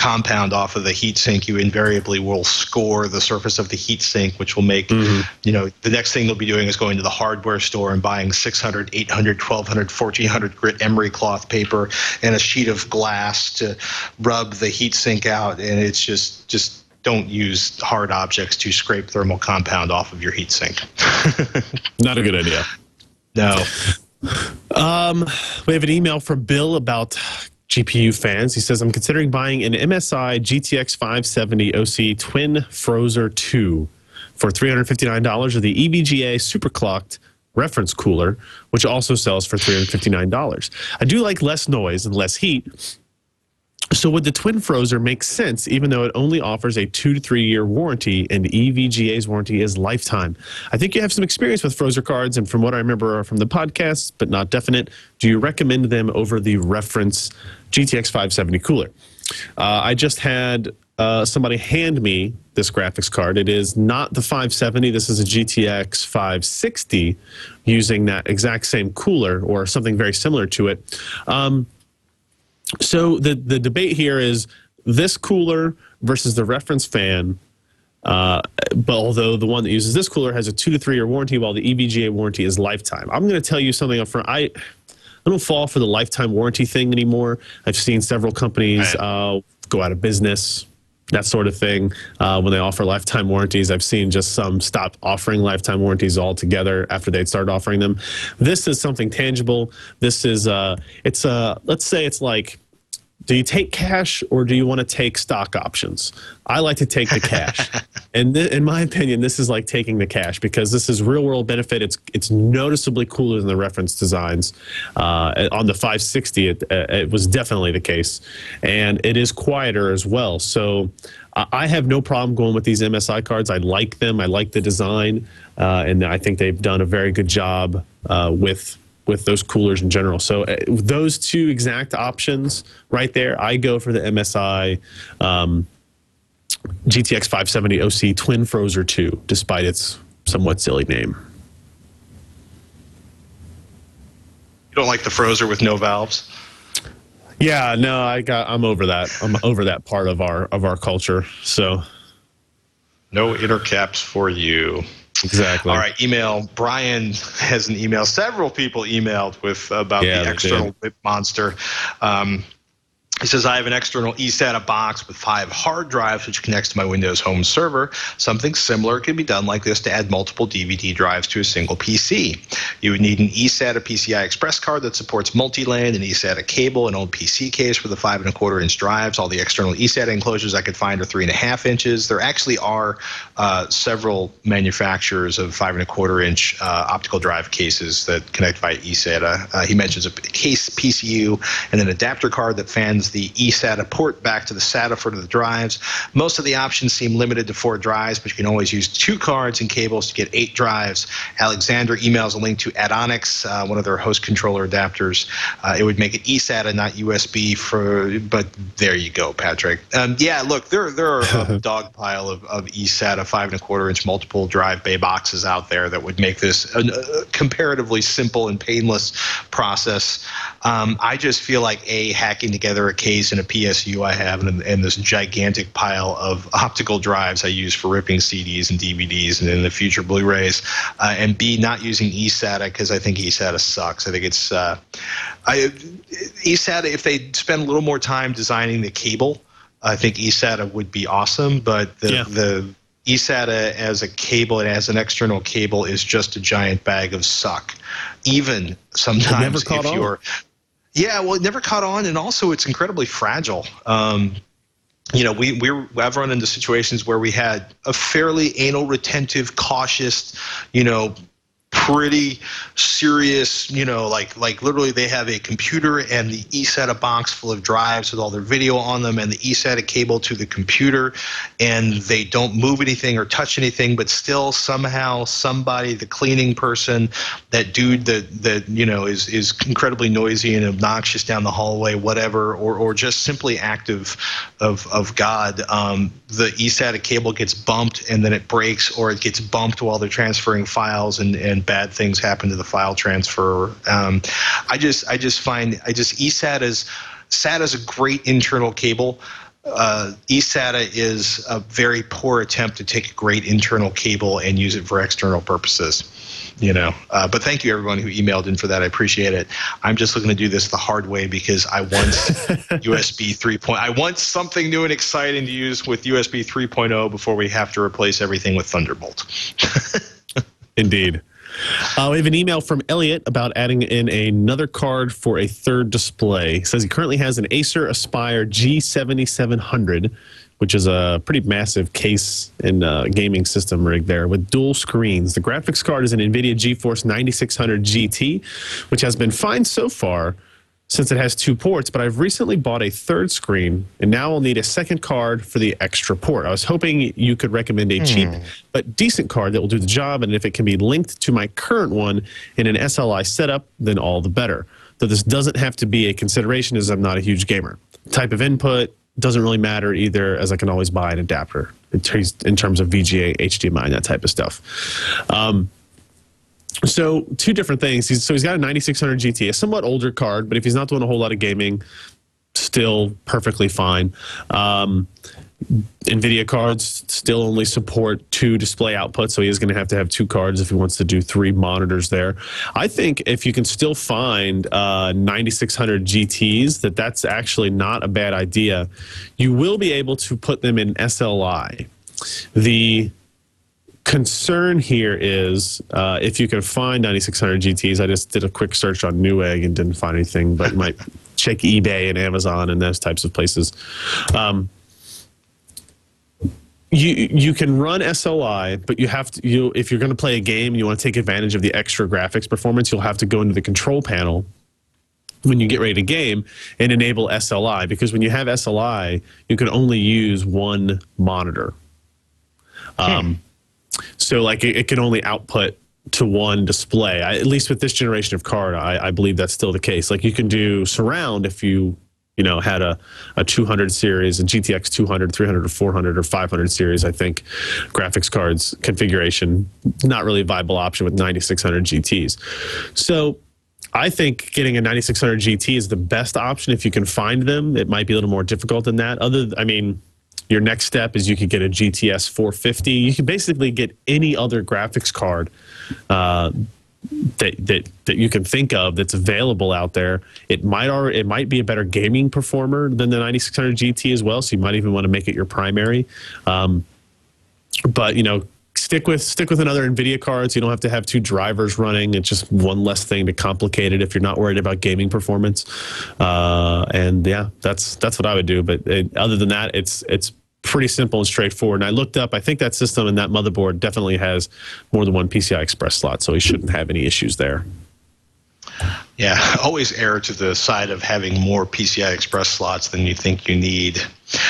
compound off of the heat sink, you invariably will score the surface of the heat sink, which will make, mm-hmm. you know, the next thing they'll be doing is going to the hardware store and buying 600, 800, 1200, 1400 grit emery cloth paper and a sheet of glass to rub the heat sink out. And it's just, just, don't use hard objects to scrape thermal compound off of your heat sink. [LAUGHS] Not a good idea. No. [LAUGHS] Um, we have an email from Bill about GPU fans. He says, I'm considering buying an MSI GTX 570 OC Twin Frozr 2 for $359 or the EVGA superclocked reference cooler, which also sells for $359. I do like less noise and less heat, so would the Twin Frozr make sense, even though it only offers a two to three year warranty and EVGA's warranty is lifetime? I think you have some experience with Frozr cards, and from what I remember from the podcast, but not definite, do you recommend them over the reference GTX 570 cooler? Uh, I just had uh, somebody hand me this graphics card. It is not the 570. This is a GTX 560 using that exact same cooler or something very similar to it. Um, so the the debate here is this cooler versus the reference fan. Uh, but although the one that uses this cooler has a two to three year warranty, while the EVGA warranty is lifetime. I'm going to tell you something up front. I I don't fall for the lifetime warranty thing anymore. I've seen several companies uh, go out of business, that sort of thing, uh, when they offer lifetime warranties. I've seen just some stop offering lifetime warranties altogether after they'd start offering them. This is something tangible. This is, uh, it's, uh, let's say it's like, do you take cash or do you want to take stock options? I like to take the cash. [LAUGHS] and th- in my opinion, this is like taking the cash because this is real world benefit. It's it's noticeably cooler than the reference designs. Uh, on the 560, it, uh, it was definitely the case. And it is quieter as well. So I I have no problem going with these MSI cards. I like them. I like the design. Uh, and I think they've done a very good job uh, with with those coolers in general. So uh, those two exact options right there, I go for the MSI um, GTX 570 OC Twin Frozr 2, despite its somewhat silly name. You don't like the Frozr with no valves? Yeah, no, I got. I'm over that. I'm over that part of our of our culture. So No inner caps for you. Exactly. All right, email. Brian has an email. Several people emailed with about Yeah, the external whip monster. Um, he says, I have an external eSATA box with five hard drives, which connects to my Windows home server. Something similar can be done like this to add multiple DVD drives to a single PC. You would need an eSATA PCI Express card that supports multi-LAN, an eSATA cable, an old PC case for the five and a quarter inch drives. All the external eSATA enclosures I could find are three and a half inches. There actually are uh, several manufacturers of five and a quarter inch uh, optical drive cases that connect via eSATA. Uh, he mentions a case PCU and an adapter card that fans the eSATA port back to the SATA for the drives. Most of the options seem limited to four drives, but you can always use two cards and cables to get eight drives. Alexander emails a link to Addonics, uh, one of their host controller adapters. Uh, it would make it eSATA, not USB. For but there you go, Patrick. Um, yeah, look, there there are a [LAUGHS] dog pile of, of eSATA five and a quarter inch multiple drive bay boxes out there that would make this a, a comparatively simple and painless process. Um, I just feel like a hacking together a case and a PSU I have and, and this gigantic pile of [LAUGHS] optical drives I use for ripping CDs and DVDs and in the future Blu-rays, uh, and B not using eSATA because I think eSATA sucks. I think it's uh, I eSATA if they spend a little more time designing the cable, I think eSATA would be awesome. But the Yeah. the eSATA as a cable and as an external cable is just a giant bag of suck. Even sometimes if you're on. Yeah, well, it never caught on, and also it's incredibly fragile. Um, you know, we we I've run into situations where we had a fairly anal retentive, cautious, you know, pretty serious, you know, like like literally they have a computer and the eSATA box full of drives with all their video on them and the eSATA cable to the computer. And they don't move anything or touch anything, but still somehow somebody, the cleaning person, that dude that that you know is is incredibly noisy and obnoxious down the hallway, whatever, or or just simply active of of God, um, the eSATA cable gets bumped and then it breaks, or it gets bumped while they're transferring files, and and bad things happen to the file transfer. Um, I just I just find I just eSATA is SATA is a great internal cable. Uh, eSATA is a very poor attempt to take a great internal cable and use it for external purposes. You know, uh, but thank you everyone who emailed in for that. I appreciate it. I'm just looking to do this the hard way because I want [LAUGHS] USB 3. I want something new and exciting to use with USB 3.0 before we have to replace everything with Thunderbolt. [LAUGHS] Indeed. Uh, we have an email from Elliot about adding in another card for a third display. He says he currently has an Acer Aspire G7700, which is a pretty massive case and uh, gaming system rig there with dual screens. The graphics card is an NVIDIA GeForce 9600 GT, which has been fine so far since it has two ports, but I've recently bought a third screen and now I'll need a second card for the extra port. I was hoping you could recommend a cheap but decent card that will do the job, and if it can be linked to my current one in an SLI setup, then all the better. Though this doesn't have to be a consideration as I'm not a huge gamer. Type of input doesn't really matter either, as I can always buy an adapter in terms, of VGA, HDMI, and that type of stuff. Um, so two different things. He's, so he's got a 9600 GT, a somewhat older card, but if he's not doing a whole lot of gaming, still perfectly fine. Um, NVIDIA cards still only support two display outputs, so he is going to have to have two cards if he wants to do three monitors there. I think if you can still find uh, 9600 GTs, that that's actually not a bad idea. You will be able to put them in SLI. The concern here is uh, if you can find 9600 GTs. I just did a quick search on Newegg and didn't find anything, but might [LAUGHS] check eBay and Amazon and those types of places. Um, you you can run SLI, but you have to you if you're going to play a game and you want to take advantage of the extra graphics performance, you'll have to go into the control panel when you get ready to game and enable SLI because when you have SLI, you can only use one monitor. Um, so like it, it can only output to one display. I, at least with this generation of card, I, I believe that's still the case. Like you can do surround if you you know had a, a 200 series a gtx 200 300 or 400 or 500 series i think graphics cards configuration not really a viable option with 9600 gts so I think getting a 9600 GT is the best option if you can find them. It might be a little more difficult than that. Other, I mean, your next step is you could get a GTS 450. You can basically get any other graphics card uh, that that that you can think of that's available out there. It might already, it might be a better gaming performer than the 9600 GT as well. So you might even want to make it your primary. Um, but you know, stick with stick with another Nvidia card. So you don't have to have two drivers running. It's just one less thing to complicate it if you're not worried about gaming performance. Uh, and yeah, that's that's what I would do. But it, other than that, it's it's pretty simple and straightforward. And I looked up. I think that system and that motherboard definitely has more than one PCI Express slot, so he shouldn't have any issues there. Yeah, [LAUGHS] always err to the side of having more PCI Express slots than you think you need.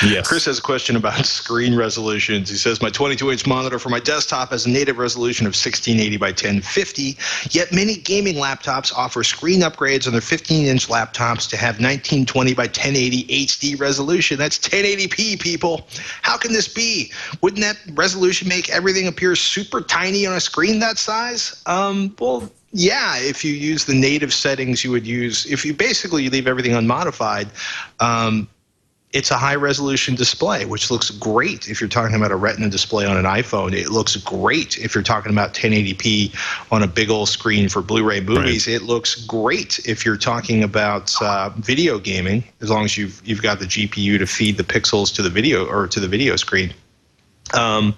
Yes. Chris has a question about [LAUGHS] screen resolutions. He says, My 22 inch monitor for my desktop has a native resolution of 1680 by 1050, yet many gaming laptops offer screen upgrades on their 15 inch laptops to have 1920 by 1080 HD resolution. That's 1080p, people. How can this be? Wouldn't that resolution make everything appear super tiny on a screen that size? Um, well, yeah, if you use the native settings you would use, if you basically leave everything unmodified, um, it's a high resolution display, which looks great if you're talking about a Retina display on an iPhone. It looks great if you're talking about 1080p on a big old screen for Blu-ray movies. Right. It looks great if you're talking about uh, video gaming, as long as you've you've got the GPU to feed the pixels to the video or to the video screen. Um,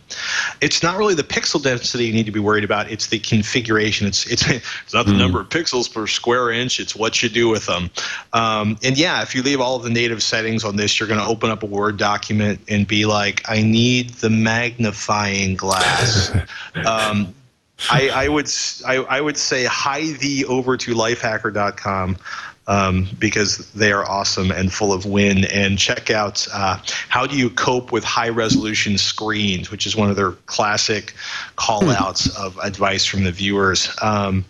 it's not really the pixel density you need to be worried about. It's the configuration. It's it's, it's not the mm. number of pixels per square inch. It's what you do with them. Um, and yeah, if you leave all of the native settings on this, you're going to open up a Word document and be like, I need the magnifying glass. [LAUGHS] um, I, I, would I, I would say hi thee over to lifehacker.com um, because they are awesome and full of win. And check out uh, How Do You Cope with High Resolution Screens, which is one of their classic call outs hmm. of advice from the viewers. Um,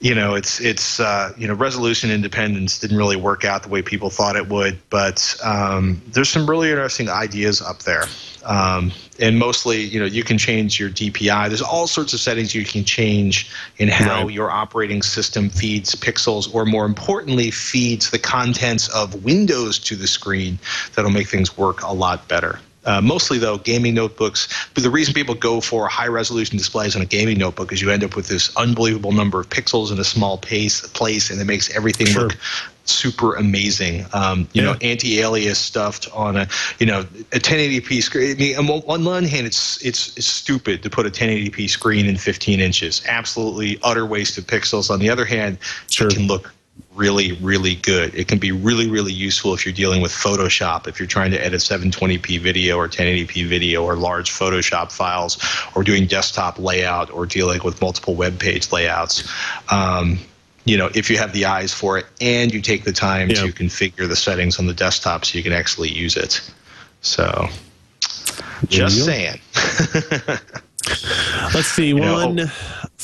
you know, it's it's uh, you know resolution independence didn't really work out the way people thought it would, but um, there's some really interesting ideas up there. Um, and mostly, you know, you can change your DPI. There's all sorts of settings you can change in how right. your operating system feeds pixels, or more importantly, feeds the contents of Windows to the screen. That'll make things work a lot better. Uh, mostly though, gaming notebooks. But the reason people go for high resolution displays on a gaming notebook is you end up with this unbelievable number of pixels in a small pace, place, and it makes everything sure. look super amazing. Um, you yeah. know, anti-alias stuffed on a you know a 1080p screen. I mean, on one hand, it's, it's it's stupid to put a 1080p screen in 15 inches. Absolutely utter waste of pixels. On the other hand, sure. it can look really, really good. It can be really, really useful if you're dealing with Photoshop, if you're trying to edit 720p video or 1080p video or large Photoshop files, or doing desktop layout or dealing with multiple web page layouts. Um, you know, if you have the eyes for it and you take the time yeah. to configure the settings on the desktop so you can actually use it. So, just saying. [LAUGHS] Let's see. You one. Know, oh,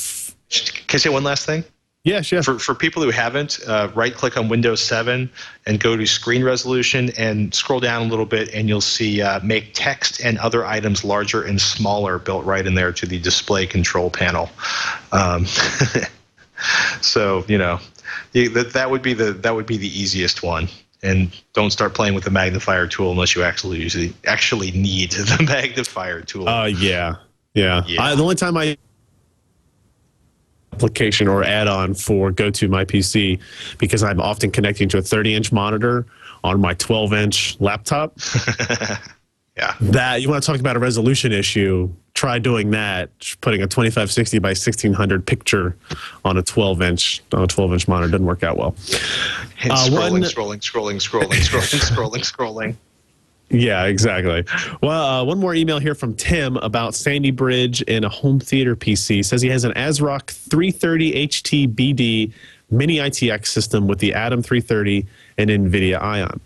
can I say one last thing? Yes, yes. For, for people who haven't, uh, right click on Windows 7 and go to screen resolution and scroll down a little bit, and you'll see uh, make text and other items larger and smaller built right in there to the display control panel. Um, [LAUGHS] so, you know, that, that would be the that would be the easiest one. and don't start playing with the magnifier tool unless you actually actually need [LAUGHS] the magnifier tool. Uh, yeah, yeah. Yeah. I, the only time I application or add-on for GoToMyPC because I'm often connecting to a 30-inch monitor on my 12-inch laptop. [LAUGHS] yeah. That you want to talk about a resolution issue? Try doing that. Putting a 2560 by 1600 picture on a 12-inch on a 12-inch monitor doesn't work out well. Uh, scrolling, one- scrolling, scrolling, scrolling, scrolling, [LAUGHS] scrolling, scrolling. Yeah, exactly. Well, uh, one more email here from Tim about Sandy Bridge and a home theater PC. Says he has an ASRock 330 HT BD mini ITX system with the Atom 330 and NVIDIA Ion.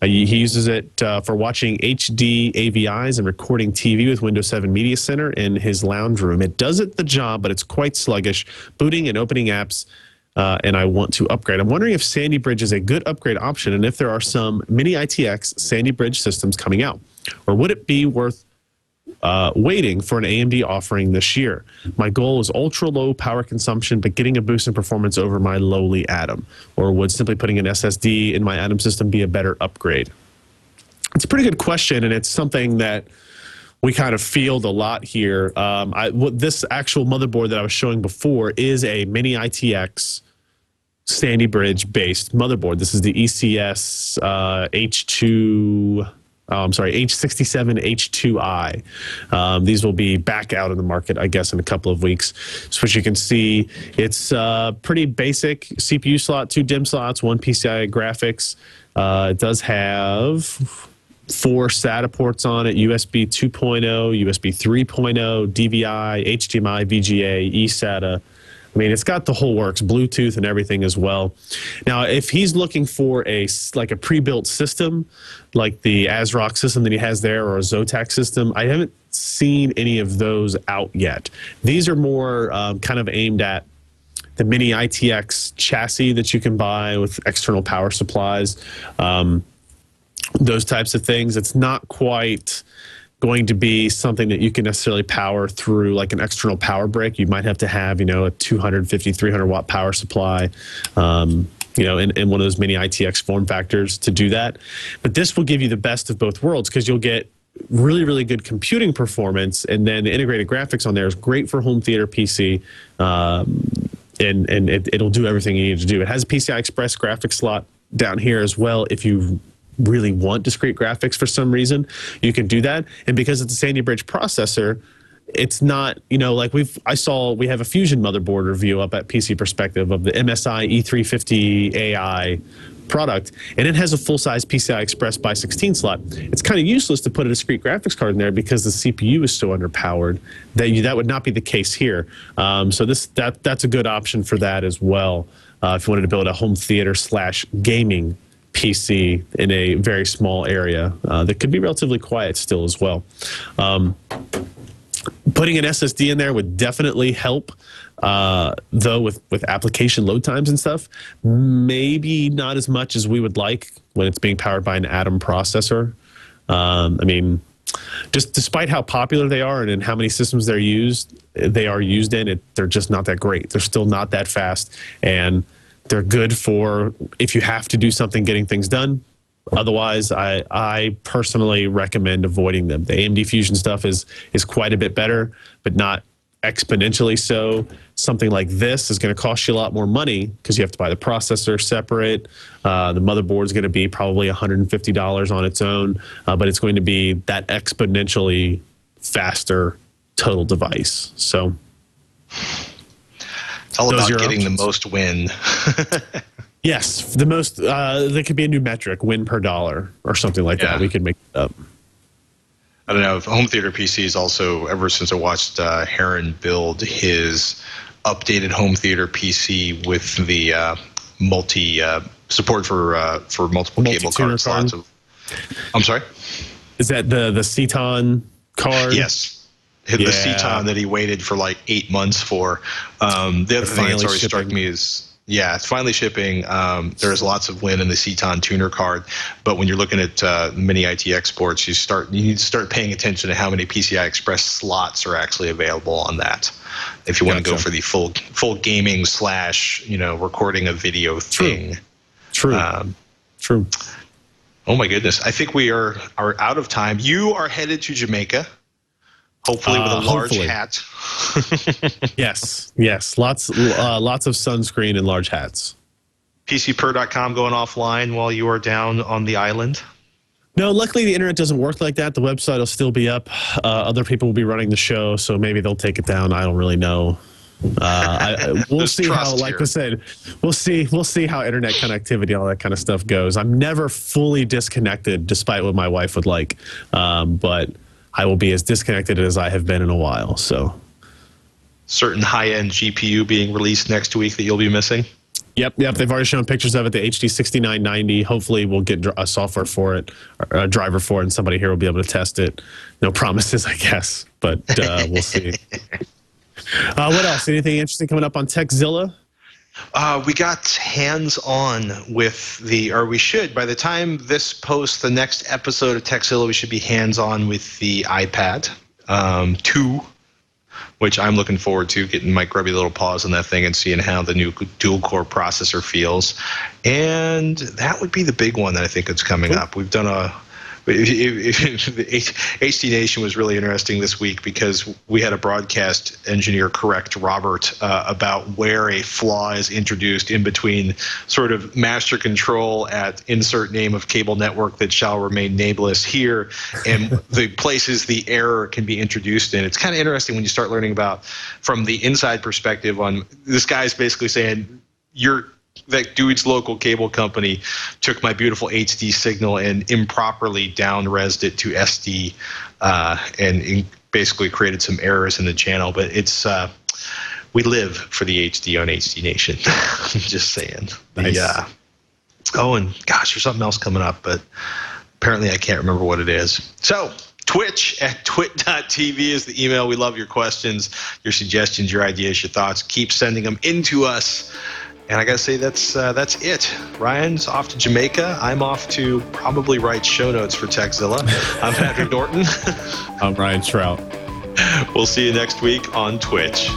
Uh, he uses it uh, for watching HD AVIs and recording TV with Windows 7 Media Center in his lounge room. It does it the job, but it's quite sluggish, booting and opening apps uh, and I want to upgrade. I'm wondering if Sandy Bridge is a good upgrade option and if there are some mini ITX Sandy Bridge systems coming out. Or would it be worth uh, waiting for an AMD offering this year? My goal is ultra low power consumption, but getting a boost in performance over my lowly Atom. Or would simply putting an SSD in my Atom system be a better upgrade? It's a pretty good question, and it's something that we kind of field a lot here. Um, I, this actual motherboard that I was showing before is a mini ITX Sandy Bridge based motherboard. This is the ECS uh, H2. Oh, I'm sorry, H67 H2i. Um, these will be back out in the market, I guess, in a couple of weeks. So, as you can see, it's uh, pretty basic CPU slot, two DIMM slots, one PCI graphics. Uh, it does have four SATA ports on it USB 2.0, USB 3.0, DVI, HDMI, VGA, eSATA. I mean, it's got the whole works, Bluetooth and everything as well. Now, if he's looking for a like a pre-built system, like the ASRock system that he has there, or a Zotac system, I haven't seen any of those out yet. These are more um, kind of aimed at the mini ITX chassis that you can buy with external power supplies. Um, those types of things. It's not quite going to be something that you can necessarily power through like an external power brick. You might have to have, you know, a 250, 300 watt power supply, um, you know, in, in one of those mini ITX form factors to do that. But this will give you the best of both worlds because you'll get really, really good computing performance. And then the integrated graphics on there is great for home theater PC. Um, and and it, it'll do everything you need to do. It has a PCI Express graphics slot down here as well. If you really want discrete graphics for some reason, you can do that. And because it's a Sandy Bridge processor, it's not you know like we've I saw we have a Fusion motherboard review up at PC Perspective of the MSI E350 AI product, and it has a full size PCI Express by 16 slot. It's kind of useless to put a discrete graphics card in there because the CPU is so underpowered that you, that would not be the case here. Um, so this that that's a good option for that as well. Uh, if you wanted to build a home theater slash gaming PC in a very small area uh, that could be relatively quiet still as well. Um, putting an SSD in there would definitely help. Uh, though with with application load times and stuff, maybe not as much as we would like when it's being powered by an Atom processor. Um, I mean, just despite how popular they are and how many systems they're used, they are used in it. They're just not that great. They're still not that fast, and they're good for if you have to do something getting things done. Otherwise, I I personally recommend avoiding them. The AMD Fusion stuff is is quite a bit better, but not exponentially so. Something like this is going to cost you a lot more money because you have to buy the processor separate. Uh, the motherboard is going to be probably $150 on its own, uh, but it's going to be that exponentially faster total device. So It's all Those about getting options. the most win. [LAUGHS] yes, the most uh, there could be a new metric, win per dollar or something like Yeah. that. We could make it up. I don't know. Home theater PCs also, ever since I watched uh, Heron build his updated home theater PC with the uh, multi uh, support for uh, for multiple cable card slots. Of, I'm sorry. Is that the the Ceton card? Yes. Hit Yeah. The Ceton that he waited for like eight months for. Um, the other thing that's always struck me is, yeah, it's finally shipping. Um, there's lots of win in the Ceton tuner card, but when you're looking at uh, mini IT exports, you start you need to start paying attention to how many PCI Express slots are actually available on that. If you want to go for the full full gaming slash you know recording a video thing. True. Um, True. Oh my goodness! I think we are are out of time. You are headed to Jamaica, hopefully with a Uh, large hopefully. hat. [LAUGHS] Yes, yes. Lots, uh, lots of sunscreen and large hats. PCPer.com going offline while you are down on the island. No, luckily the internet doesn't work like that. The website will still be up. Uh, other people will be running the show, so maybe they'll take it down. I don't really know. Uh, I, we'll see how, like here. I said, we'll see. We'll see how internet connectivity, all that kind of stuff goes. I'm never fully disconnected, despite what my wife would like. Um, but I will be as disconnected as I have been in a while. So, Certain high-end GPU being released next week that you'll be missing. yep, yep. They've already shown pictures of it. The HD 6990. Hopefully, we'll get a software for it, or a driver for it, and somebody here will be able to test it. No promises, I guess, but uh, we'll see. [LAUGHS] Uh, what else? Anything interesting coming up on Tekzilla? Uh, we got hands on with the, or we should, by the time this posts the next episode of Tekzilla, we should be hands on with the iPad um, 2, which I'm looking forward to, getting my grubby little paws on that thing and seeing how the new dual core processor feels. And that would be the big one that I think is coming up. We've done a, HD Nation was really interesting this week because we had a broadcast engineer correct Robert uh, about where a flaw is introduced in between sort of master control at insert name of cable network that shall remain nameless here and [LAUGHS] the places the error can be introduced in. It's kind of interesting when you start learning about from the inside perspective on this guy's basically saying you're that dude's local cable company took my beautiful HD signal and improperly down-resed it to SD uh, and basically created some errors in the channel. But it's uh, we live for the HD on HD Nation. [LAUGHS] I'm just saying. Nice. uh, oh, and gosh, there's something else coming up, but apparently I can't remember what it is. So. Twitch at twit.tv is the email. We love your questions, your suggestions, your ideas, your thoughts. Keep sending them into us. And I gotta say that's uh, that's it. Ryan's off to Jamaica. I'm off to probably write show notes for Tekzilla. I'm Patrick Norton. [LAUGHS] I'm Ryan Shrout. we'll see you next week on Twitch.